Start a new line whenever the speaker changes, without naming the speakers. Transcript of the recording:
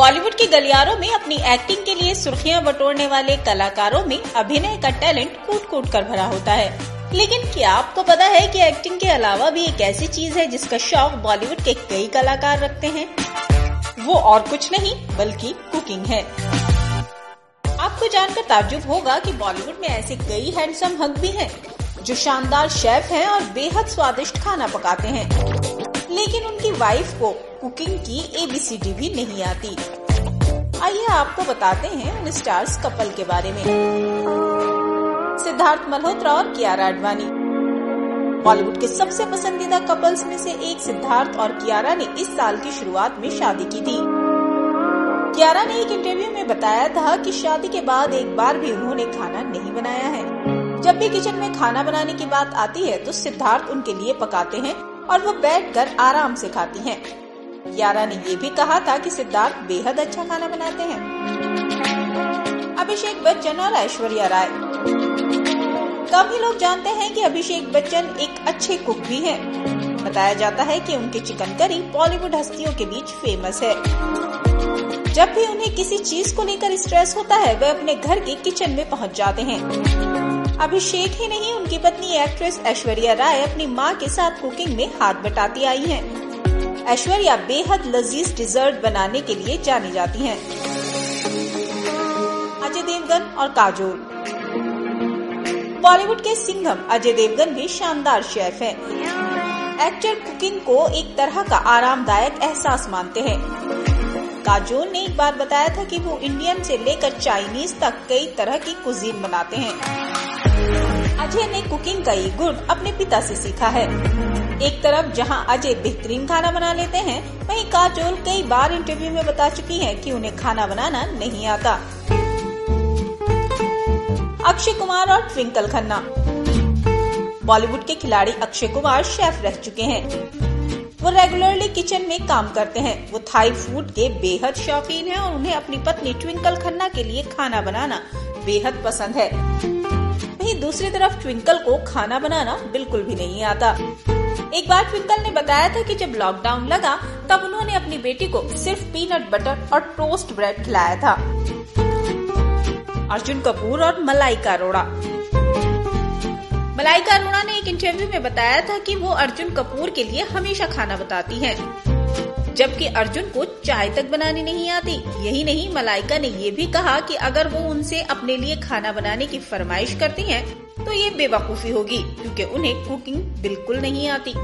बॉलीवुड के गलियारों में अपनी एक्टिंग के लिए सुर्खियाँ बटोरने वाले कलाकारों में अभिनय का टैलेंट कूट कूट कर भरा होता है। लेकिन क्या आपको पता है कि एक्टिंग के अलावा भी एक ऐसी चीज़ है जिसका शौक बॉलीवुड के कई कलाकार रखते हैं? वो और कुछ नहीं, बल्कि कुकिंग है। आपको जानकर ताजुब होगा कि बॉलीवुड में ऐसे कई हैंडसम हक भी हैं, जो शानदार शेफ हैं और बेहद स्वादिष्ट खाना पकाते हैं। लेकिन उनकी वाइफ को कुकिंग की एबीसीडी भी नहीं आती। आइए आपको बताते हैं उन स्टार्स कपल के बारे में। सिद्धार्थ मल्होत्रा और कियारा आडवाणी। बॉलीवुड के सबसे पसंदीदा कपल्स में से एक सिद्धार्थ और कियारा ने इस साल की शुरुआत में शादी की थी। कियारा ने एक इंटरव्यू में बताया था कि शादी के बाद एक बार भी उन्होंने खाना नहीं बनाया है। जब भी किचन में खाना बनाने की बात आती है तो सिद्धार्थ उनके लिए पकाते हैं और वो बैठकर आराम से खाती हैं। यारा ने ये भी कहा था कि सिद्धार्थ बेहद अच्छा खाना बनाते हैं अभिषेक बच्चन और ऐश्वर्या राय कम ही लोग जानते हैं कि अभिषेक बच्चन एक अच्छे कुक भी हैं। बताया जाता है कि उनकी चिकन करी बॉलीवुड हस्तियों के बीच फ़ेमस है जब भी उन्हें किसी चीज़ को लेकर स्ट्रेस होता है, वे अपने घर के किचन में पहुँच जाते हैं अभिषेक ही नहीं, उनकी पत्नी एक्ट्रेस ऐश्वर्या राय अपनी माँ के साथ कुकिंग में हाथ बटाती आई हैं। ऐश्वर्या बेहद लजीज डिजर्ट बनाने के लिए जानी जाती हैं। अजय देवगन और काजोल बॉलीवुड के सिंघम अजय देवगन भी शानदार शेफ हैं। एक्टर कुकिंग को एक तरह का आरामदायक एहसास मानते हैं काजोल ने एक बार बताया था कि वो इंडियन से लेकर चाइनीज़ तक कई तरह की कुजीन बनाते हैं अजय ने कुकिंग का ये गुण अपने पिता से सीखा है। एक तरफ़ जहाँ अजय बेहतरीन खाना बना लेते हैं, वहीं काजोल कई बार इंटरव्यू में बता चुकी हैं कि उन्हें खाना बनाना नहीं आता। अक्षय कुमार और ट्विंकल खन्ना। बॉलीवुड के खिलाड़ी अक्षय कुमार शेफ रह चुके हैं। वो रेगुलरली किचन में काम करते हैं। वो थाई फ़ूड के बेहद शौकीन हैं और उन्हें अपनी पत्नी ट्विंकल खन्ना के लिए खाना बनाना बेहद पसंद है। दूसरी तरफ़ ट्विंकल को खाना बनाना बिल्कुल भी नहीं आता। एक बार ट्विंकल ने बताया था कि जब लॉकडाउन लगा तब उन्होंने अपनी बेटी को सिर्फ़ पीनट बटर और टोस्ट ब्रेड खिलाया था। अर्जुन कपूर और मलाइका अरोड़ा। मलाइका अरोड़ा ने एक इंटरव्यू में बताया था कि वो अर्जुन कपूर के लिए हमेशा खाना बताती हैं, जबकि अर्जुन को चाय तक बनानी नहीं आती। यही नहीं मलाइका ने ये भी कहा कि अगर वो उनसे अपने लिए खाना बनाने की फरमाइश करती हैं, तो ये बेवकूफ़ी होगी क्योंकि उन्हें कुकिंग बिल्कुल नहीं आती।